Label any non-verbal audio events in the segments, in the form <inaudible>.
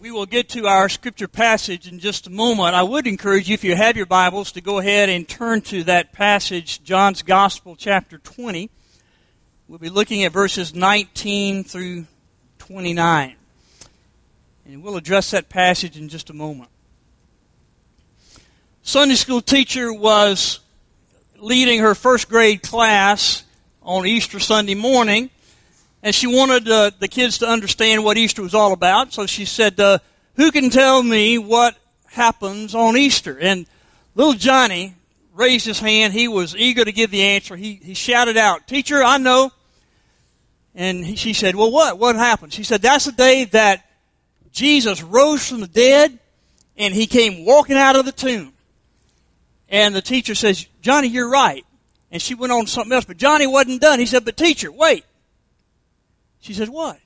We will get to our scripture passage in just a moment. I would encourage you, if you have your Bibles, to go ahead and turn to that passage, John's Gospel, chapter 20. We'll be looking at verses 19 through 29. And we'll address that passage in just a moment. Sunday school teacher was leading her first grade class on Easter Sunday morning and she wanted uh, the kids to understand what Easter was all about. So she said, uh, "Who can tell me what happens on Easter?" And little Johnny raised his hand. He was eager to give the answer. He he shouted out, "Teacher, I know." And he, she said, "Well, what? What happened?" She said, "That's the day that Jesus rose from the dead, and he came walking out of the tomb." And the teacher says, "Johnny, you're right." And she went on something else, but Johnny wasn't done. He said, "But teacher, wait." She says, What?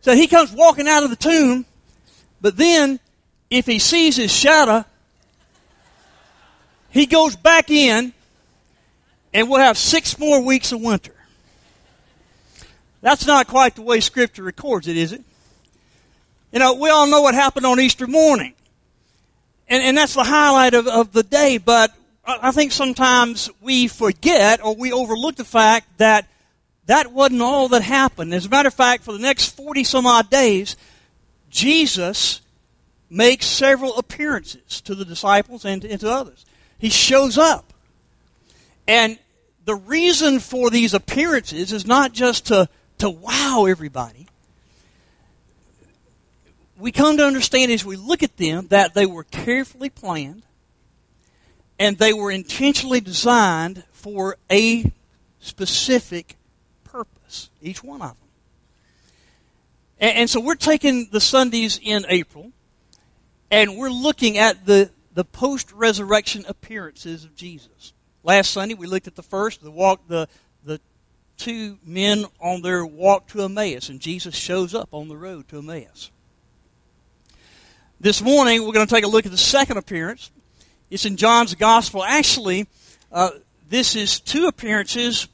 So he comes walking out of the tomb, but then if he sees his shadow, he goes back in, and we'll have six more weeks of winter. That's not quite the way Scripture records it, is it? You know, we all know what happened on Easter morning. And, and that's the highlight of, of the day, but I think sometimes we forget or we overlook the fact that that wasn't all that happened. As a matter of fact, for the next 40 some odd days, Jesus makes several appearances to the disciples and to, others. He shows up. And the reason for these appearances is not just to, to wow everybody. We come to understand as we look at them that they were carefully planned and they were intentionally designed for a specific purpose, each one of them. And, and so we're taking the Sundays in April, and we're looking at the, the post resurrection appearances of Jesus. Last Sunday we looked at the first, the walk, the the two men on their walk to Emmaus, and Jesus shows up on the road to Emmaus. This morning we're going to take a look at the second appearance. It's in John's Gospel. Actually, uh, this is two appearances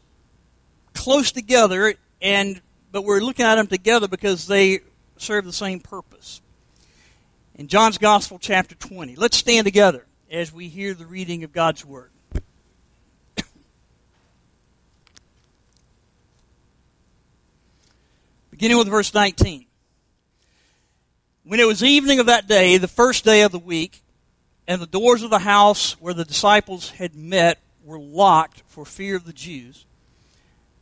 close together, and but we're looking at them together because they serve the same purpose. In John's Gospel, chapter 20, let's stand together as we hear the reading of God's Word. <coughs> Beginning with verse 19. When it was evening of that day, the first day of the week, and the doors of the house where the disciples had met were locked for fear of the Jews,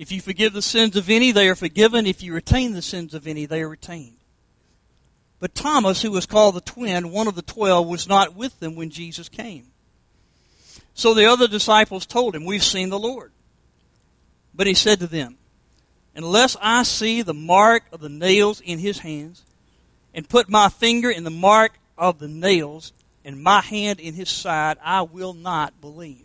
If you forgive the sins of any, they are forgiven. If you retain the sins of any, they are retained. But Thomas, who was called the twin, one of the twelve, was not with them when Jesus came. So the other disciples told him, We've seen the Lord. But he said to them, Unless I see the mark of the nails in his hands, and put my finger in the mark of the nails, and my hand in his side, I will not believe.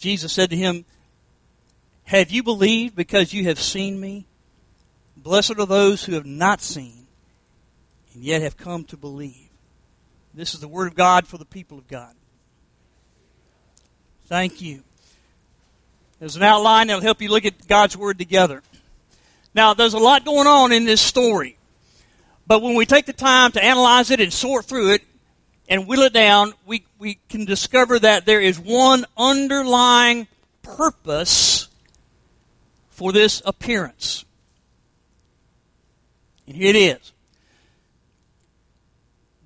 Jesus said to him, Have you believed because you have seen me? Blessed are those who have not seen and yet have come to believe. This is the word of God for the people of God. Thank you. There's an outline that'll help you look at God's word together. Now, there's a lot going on in this story. But when we take the time to analyze it and sort through it, and whittle it down, we, we can discover that there is one underlying purpose for this appearance. And here it is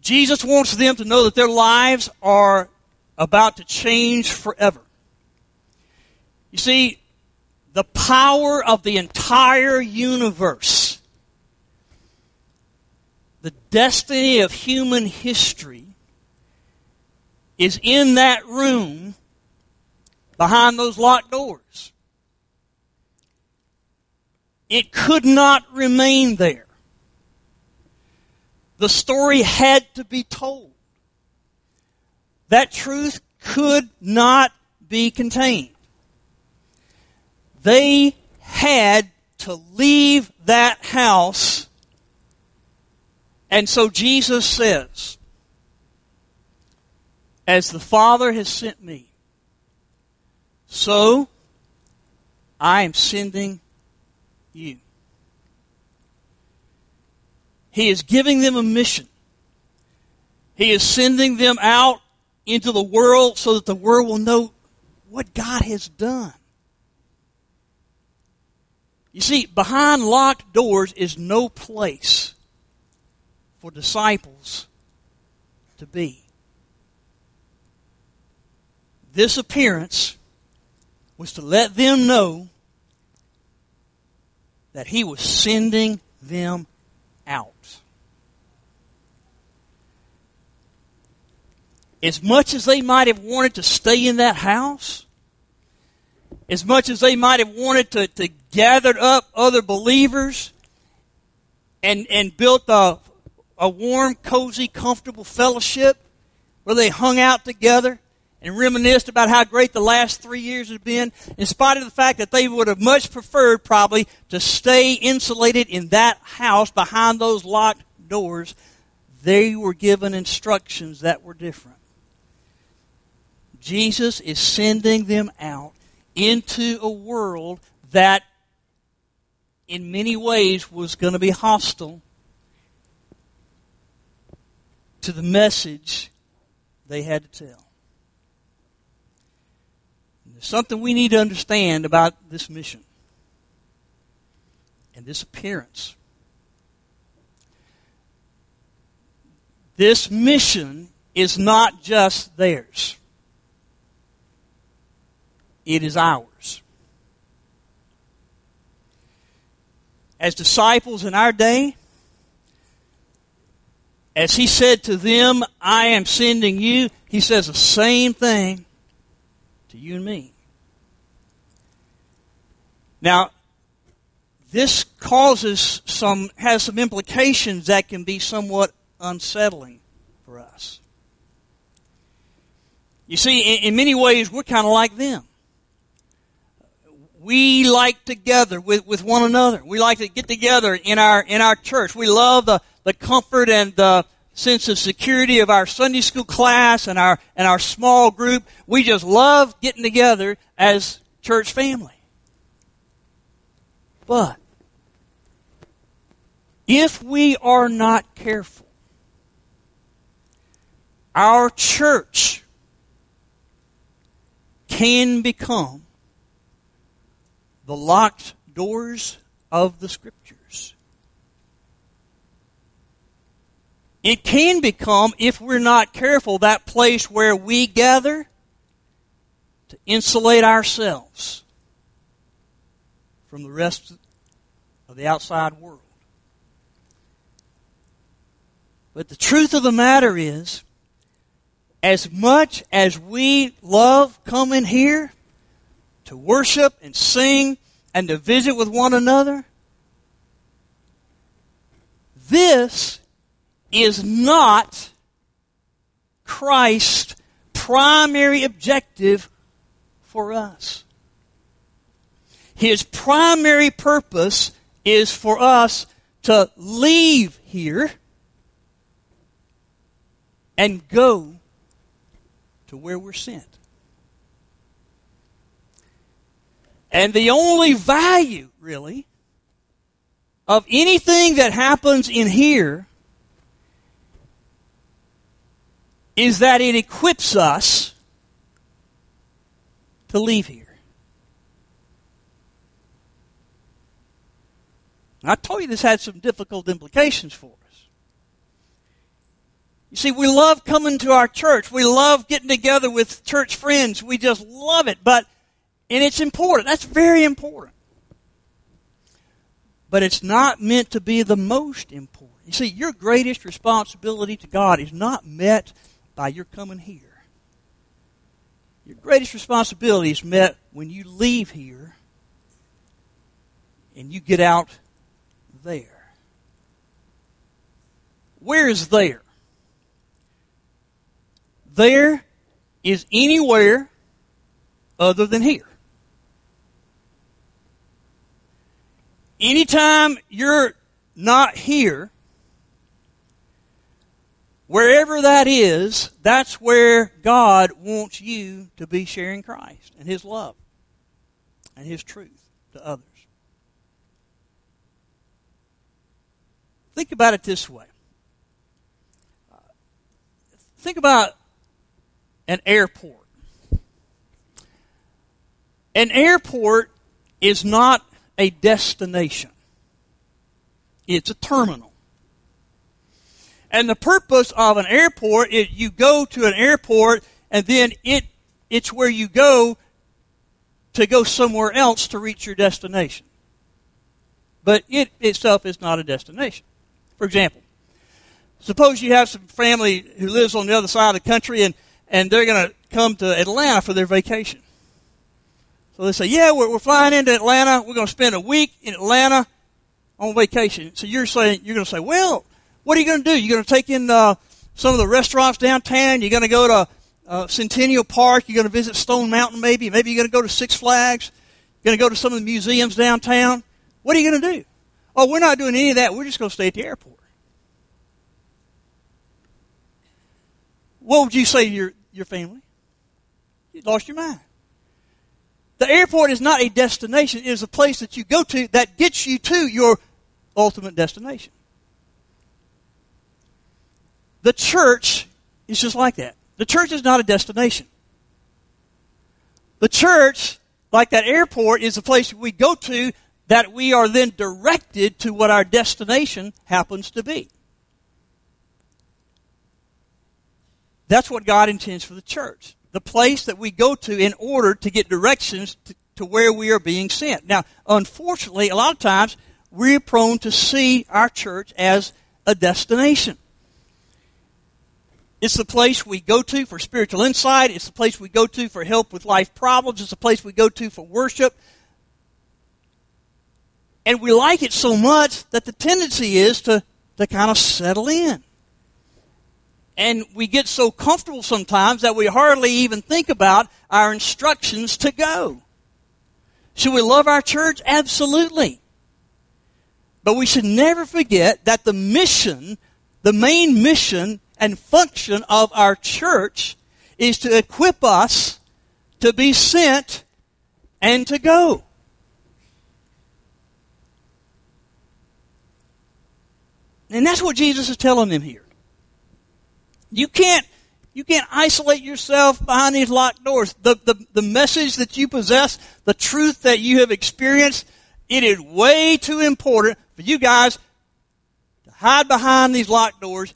Jesus wants them to know that their lives are about to change forever. You see, the power of the entire universe, the destiny of human history, is in that room behind those locked doors. It could not remain there. The story had to be told. That truth could not be contained. They had to leave that house. And so Jesus says, As the Father has sent me, so I am sending you. He is giving them a mission. He is sending them out into the world so that the world will know what God has done. You see, behind locked doors is no place for disciples to be. This appearance was to let them know that he was sending them out. As much as they might have wanted to stay in that house, as much as they might have wanted to, to gather up other believers and, and built a, a warm, cozy, comfortable fellowship where they hung out together, and reminisced about how great the last three years had been, in spite of the fact that they would have much preferred probably to stay insulated in that house behind those locked doors, they were given instructions that were different. Jesus is sending them out into a world that in many ways was going to be hostile to the message they had to tell something we need to understand about this mission and this appearance. This mission is not just theirs, it is ours. As disciples in our day, as he said to them, I am sending you, he says the same thing to you and me. Now, this causes some, has some implications that can be somewhat unsettling for us. You see, in, in many ways, we're kind of like them. We like together with, with one another. We like to get together in our, in our church. We love the, the comfort and the sense of security of our Sunday school class and our, and our small group. We just love getting together as church family. But if we are not careful, our church can become the locked doors of the Scriptures. It can become, if we're not careful, that place where we gather to insulate ourselves from the rest of the outside world. But the truth of the matter is, as much as we love coming here to worship and sing and to visit with one another, this is not Christ's primary objective for us. His primary purpose is for us to leave here and go to where we're sent. And the only value, really, of anything that happens in here is that it equips us to leave here. I told you this had some difficult implications for us. You see, we love coming to our church. We love getting together with church friends. We just love it. But, and it's important. That's very important. But it's not meant to be the most important. You see, your greatest responsibility to God is not met by your coming here. Your greatest responsibility is met when you leave here and you get out there. Where is there? There is anywhere other than here. Anytime you're not here, wherever that is, that's where God wants you to be sharing Christ and His love and His truth to others. Think about it this way. Think about an airport. An airport is not a destination. It's a terminal. And the purpose of an airport is you go to an airport and then it it's where you go to go somewhere else to reach your destination. But it itself is not a destination. For example, suppose you have some family who lives on the other side of the country and, and they're going to come to Atlanta for their vacation. So they say, yeah, we're, we're flying into Atlanta. We're going to spend a week in Atlanta on vacation. So you're saying, you're going to say, well, what are you going to do? You're going to take in uh, some of the restaurants downtown. You're going to go to uh, Centennial Park. You're going to visit Stone Mountain maybe. Maybe you're going to go to Six Flags. You're going to go to some of the museums downtown. What are you going to do? Oh, we're not doing any of that. We're just going to stay at the airport. What would you say to your, your family? You lost your mind. The airport is not a destination, it is a place that you go to that gets you to your ultimate destination. The church is just like that. The church is not a destination. The church, like that airport, is a place we go to that we are then directed to what our destination happens to be. That's what God intends for the church the place that we go to in order to get directions to, to where we are being sent. Now, unfortunately, a lot of times we're prone to see our church as a destination. It's the place we go to for spiritual insight. It's the place we go to for help with life problems. It's the place we go to for worship. And we like it so much that the tendency is to, to kind of settle in. And we get so comfortable sometimes that we hardly even think about our instructions to go. Should we love our church? Absolutely. But we should never forget that the mission, the main mission and function of our church is to equip us to be sent and to go. And that's what Jesus is telling them here. You can't you can't isolate yourself behind these locked doors. The, the, the message that you possess, the truth that you have experienced, it is way too important for you guys to hide behind these locked doors.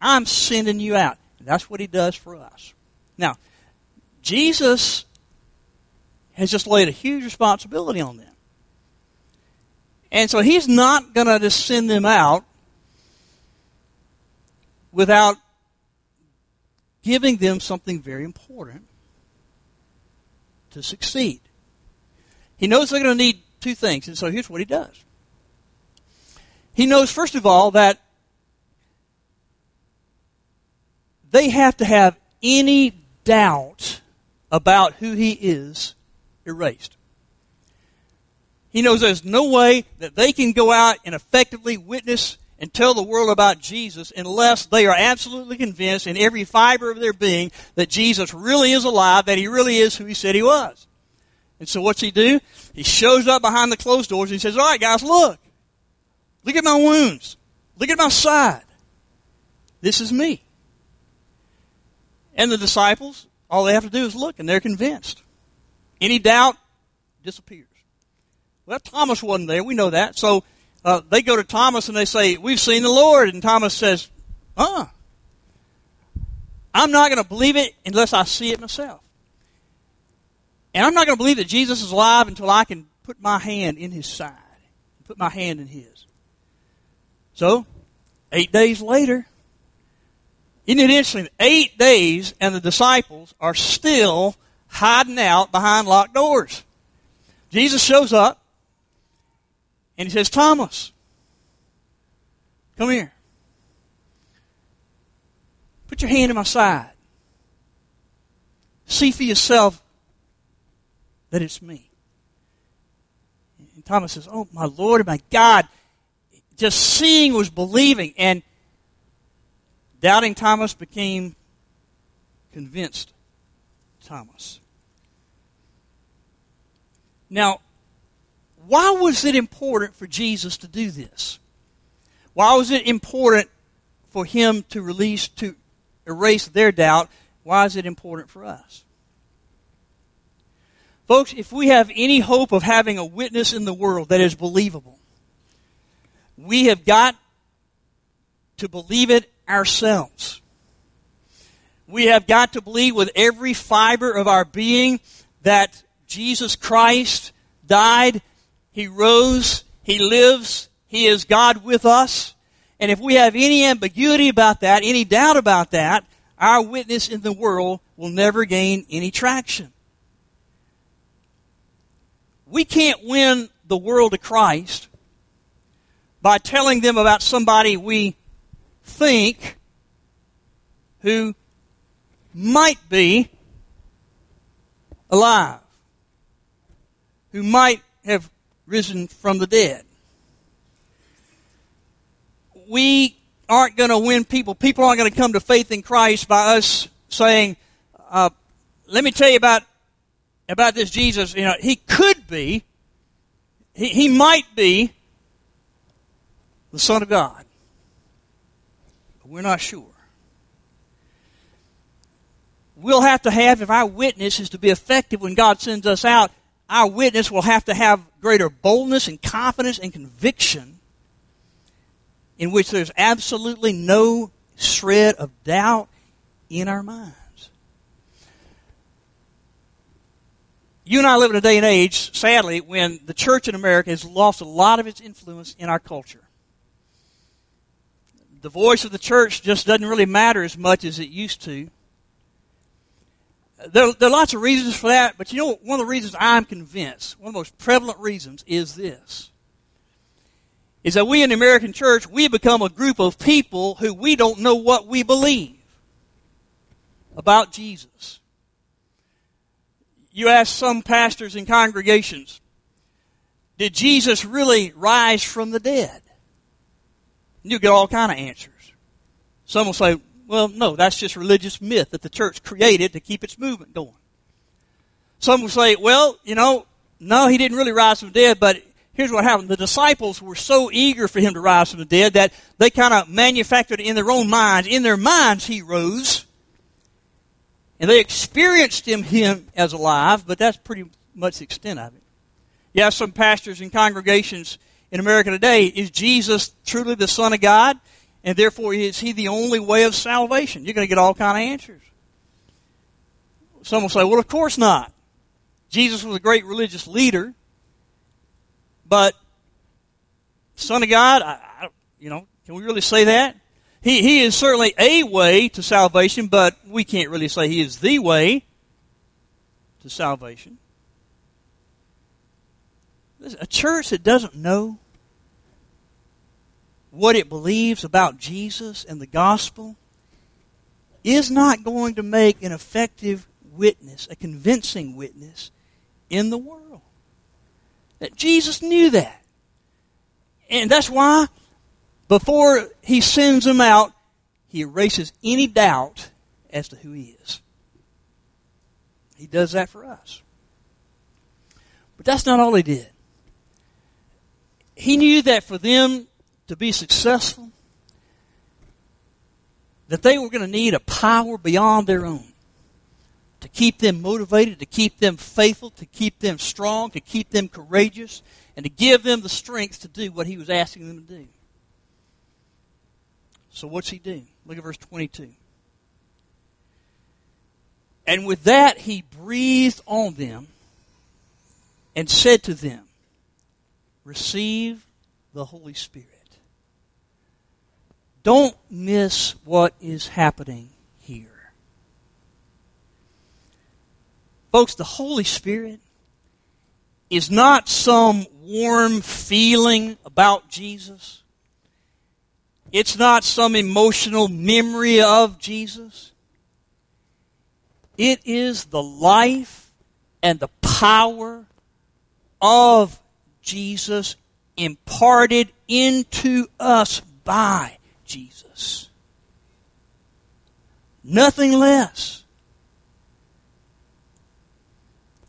I'm sending you out. And that's what he does for us. Now, Jesus has just laid a huge responsibility on them. And so he's not going to just send them out without giving them something very important to succeed. He knows they're going to need two things, and so here's what he does. He knows, first of all, that they have to have any doubt about who he is erased. He knows there's no way that they can go out and effectively witness and tell the world about Jesus unless they are absolutely convinced in every fiber of their being that Jesus really is alive, that he really is who he said he was. And so what's he do? He shows up behind the closed doors and he says, All right, guys, look. Look at my wounds. Look at my side. This is me. And the disciples, all they have to do is look, and they're convinced. Any doubt disappears. Well, Thomas wasn't there. We know that. So uh, they go to Thomas and they say, We've seen the Lord. And Thomas says, Uh. I'm not going to believe it unless I see it myself. And I'm not going to believe that Jesus is alive until I can put my hand in his side, put my hand in his. So, eight days later, isn't it interesting? Eight days, and the disciples are still hiding out behind locked doors. Jesus shows up, and he says, Thomas, come here. Put your hand in my side. See for yourself that it's me. And Thomas says, Oh, my Lord and my God. Just seeing was believing. And doubting Thomas became convinced Thomas. Now, why was it important for Jesus to do this? Why was it important for him to release, to erase their doubt, why is it important for us? Folks, if we have any hope of having a witness in the world that is believable, we have got to believe it ourselves. We have got to believe with every fiber of our being that Jesus Christ died, He rose, He lives, He is God with us. And if we have any ambiguity about that, any doubt about that, our witness in the world will never gain any traction. We can't win the world to Christ by telling them about somebody we think who might be alive, who might have risen from the dead we aren't going to win people. People aren't going to come to faith in Christ by us saying, uh, "Let me tell you about about this Jesus." You know, he could be, he, he might be the Son of God. But we're not sure. We'll have to have, if our witness is to be effective when God sends us out, our witness will have to have greater boldness and confidence and conviction in which there's absolutely no shred of doubt in our minds. You and I live in a day and age, sadly, when the church in America has lost a lot of its influence in our culture. The voice of the church just doesn't really matter as much as it used to. There, there, are lots of reasons for that, but you know, one of the reasons I'm convinced, one of the most prevalent reasons, is this is that we in the American church, we become a group of people who we don't know what we believe about Jesus. You ask some pastors and congregations, did Jesus really rise from the dead? And you get all kind of answers. Some will say, well, no, that's just religious myth that the church created to keep its movement going. Some will say, well, you know, no, he didn't really rise from the dead, but here's what happened. The disciples were so eager for him to rise from the dead that they kind of manufactured in their own minds. In their minds, he rose. And they experienced him, him as alive, but that's pretty much the extent of it. You have some pastors and congregations in America today. Is Jesus truly the Son of God? And therefore, is he the only way of salvation? You're going to get all kind of answers. Some will say, well, of course not. Jesus was a great religious leader. But Son of God, I, I, you know, can we really say that? He, he is certainly a way to salvation, but we can't really say he is the way to salvation. A church that doesn't know what it believes about Jesus and the gospel is not going to make an effective witness, a convincing witness in the world. That Jesus knew that. And that's why before he sends them out, he erases any doubt as to who he is. He does that for us. But that's not all he did. He knew that for them to be successful, that they were going to need a power beyond their own to keep them motivated, to keep them faithful, to keep them strong, to keep them courageous, and to give them the strength to do what he was asking them to do. So what's he do? Look at verse 22. And with that, he breathed on them and said to them, Receive the Holy Spirit. Don't miss what is happening here. Folks, the Holy Spirit is not some warm feeling about Jesus. It's not some emotional memory of Jesus. It is the life and the power of Jesus imparted into us by Jesus. Nothing less.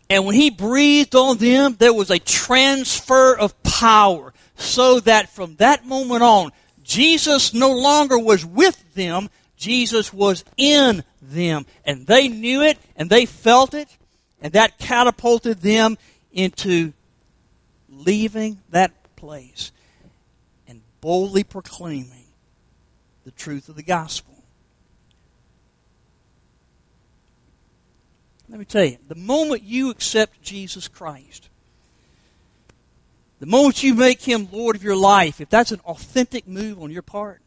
And when he breathed on them, there was a transfer of power, so that from that moment on, Jesus no longer was with them, Jesus was in them. And they knew it, and they felt it, and that catapulted them into leaving that place and boldly proclaiming the truth of the gospel. Let me tell you, the moment you accept Jesus Christ, the moment you make him Lord of your life, if that's an authentic move on your part,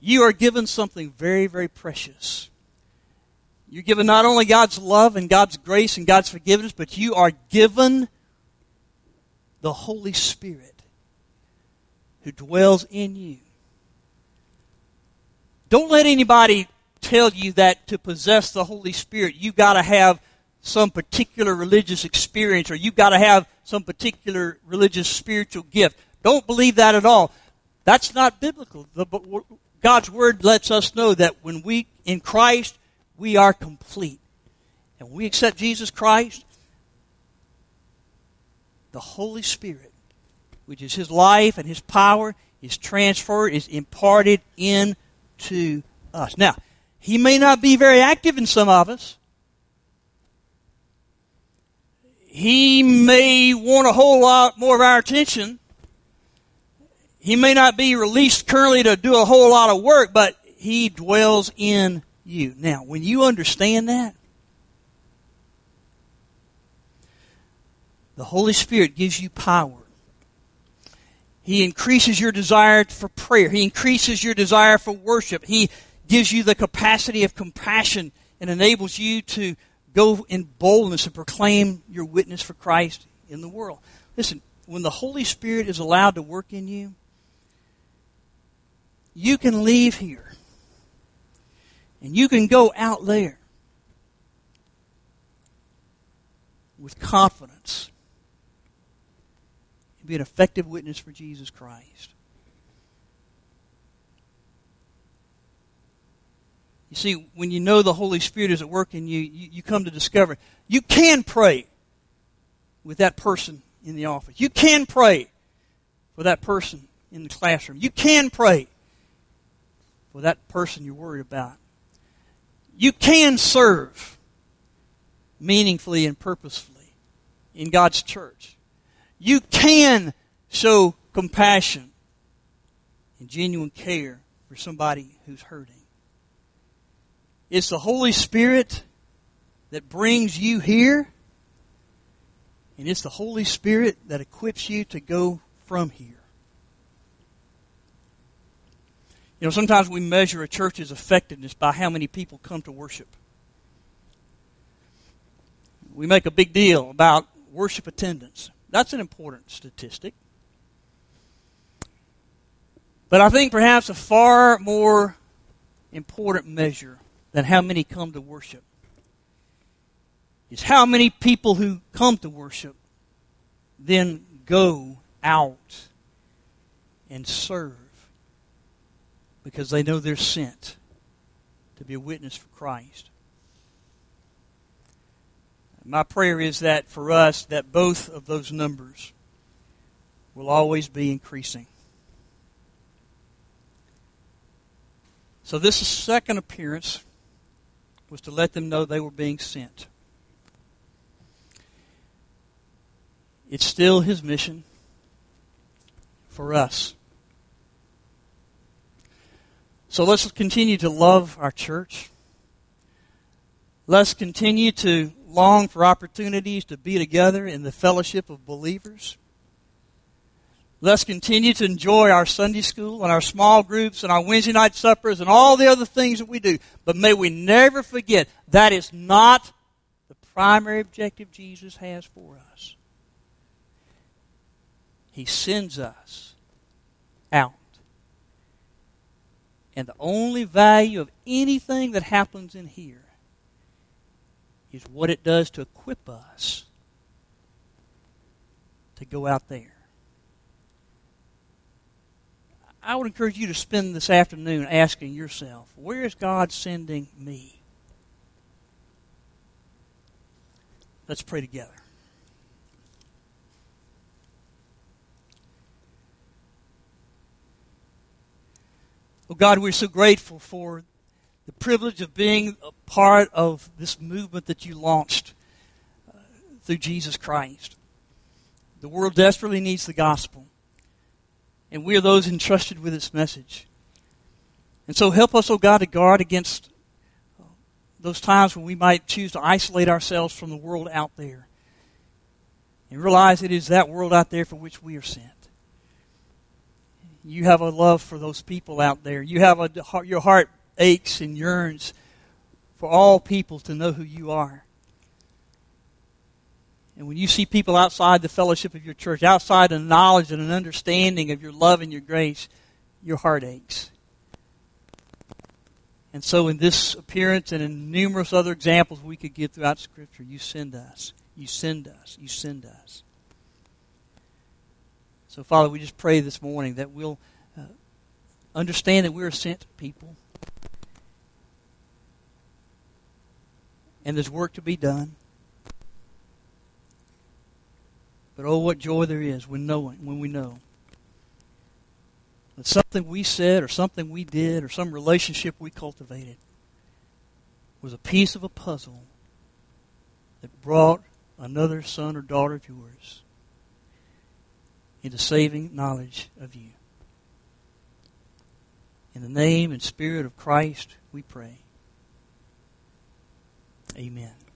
you are given something very, very precious. You're given not only God's love and God's grace and God's forgiveness, but you are given the Holy Spirit who dwells in you. Don't let anybody tell you that to possess the Holy Spirit, you've got to have some particular religious experience or you've got to have some particular religious spiritual gift. Don't believe that at all. That's not biblical. The, God's Word lets us know that when we, in Christ, we are complete. And when we accept Jesus Christ, the Holy Spirit, which is His life and His power, is transferred, is imparted into us. Now, He may not be very active in some of us. He may want a whole lot more of our attention. He may not be released currently to do a whole lot of work, but He dwells in you. Now, when you understand that, The Holy Spirit gives you power. He increases your desire for prayer. He increases your desire for worship. He gives you the capacity of compassion and enables you to go in boldness and proclaim your witness for Christ in the world. Listen, when the Holy Spirit is allowed to work in you, you can leave here and you can go out there with confidence be an effective witness for Jesus Christ. You see, when you know the Holy Spirit is at work in you, you, you come to discover you can pray with that person in the office. You can pray for that person in the classroom. You can pray for that person you're worried about. You can serve meaningfully and purposefully in God's church. You can show compassion and genuine care for somebody who's hurting. It's the Holy Spirit that brings you here, and it's the Holy Spirit that equips you to go from here. You know, sometimes we measure a church's effectiveness by how many people come to worship. We make a big deal about worship attendance. That's an important statistic. But I think perhaps a far more important measure than how many come to worship is how many people who come to worship then go out and serve because they know they're sent to be a witness for Christ. My prayer is that for us, that both of those numbers will always be increasing. So this second appearance was to let them know they were being sent. It's still his mission for us. So let's continue to love our church. Let's continue to long for opportunities to be together in the fellowship of believers. Let's continue to enjoy our Sunday school and our small groups and our Wednesday night suppers and all the other things that we do. But may we never forget that is not the primary objective Jesus has for us. He sends us out. And the only value of anything that happens in here is what it does to equip us to go out there. I would encourage you to spend this afternoon asking yourself, where is God sending me? Let's pray together. Well, God, we're so grateful for the privilege of being a part of this movement that you launched uh, through Jesus Christ. The world desperately needs the gospel and we are those entrusted with its message. And so help us, O oh God, to guard against uh, those times when we might choose to isolate ourselves from the world out there and realize it is that world out there for which we are sent. You have a love for those people out there. You have a, your heart aches and yearns for all people to know who you are. And when you see people outside the fellowship of your church, outside the knowledge and an understanding of your love and your grace, your heart aches. And so, in this appearance and in numerous other examples we could give throughout Scripture, you send us. You send us. You send us. So, Father, we just pray this morning that we'll uh, understand that we're sent people. And there's work to be done. But oh, what joy there is when knowing, when we know that something we said or something we did or some relationship we cultivated was a piece of a puzzle that brought another son or daughter of yours into saving knowledge of you. In the name and spirit of Christ, we pray. Amen.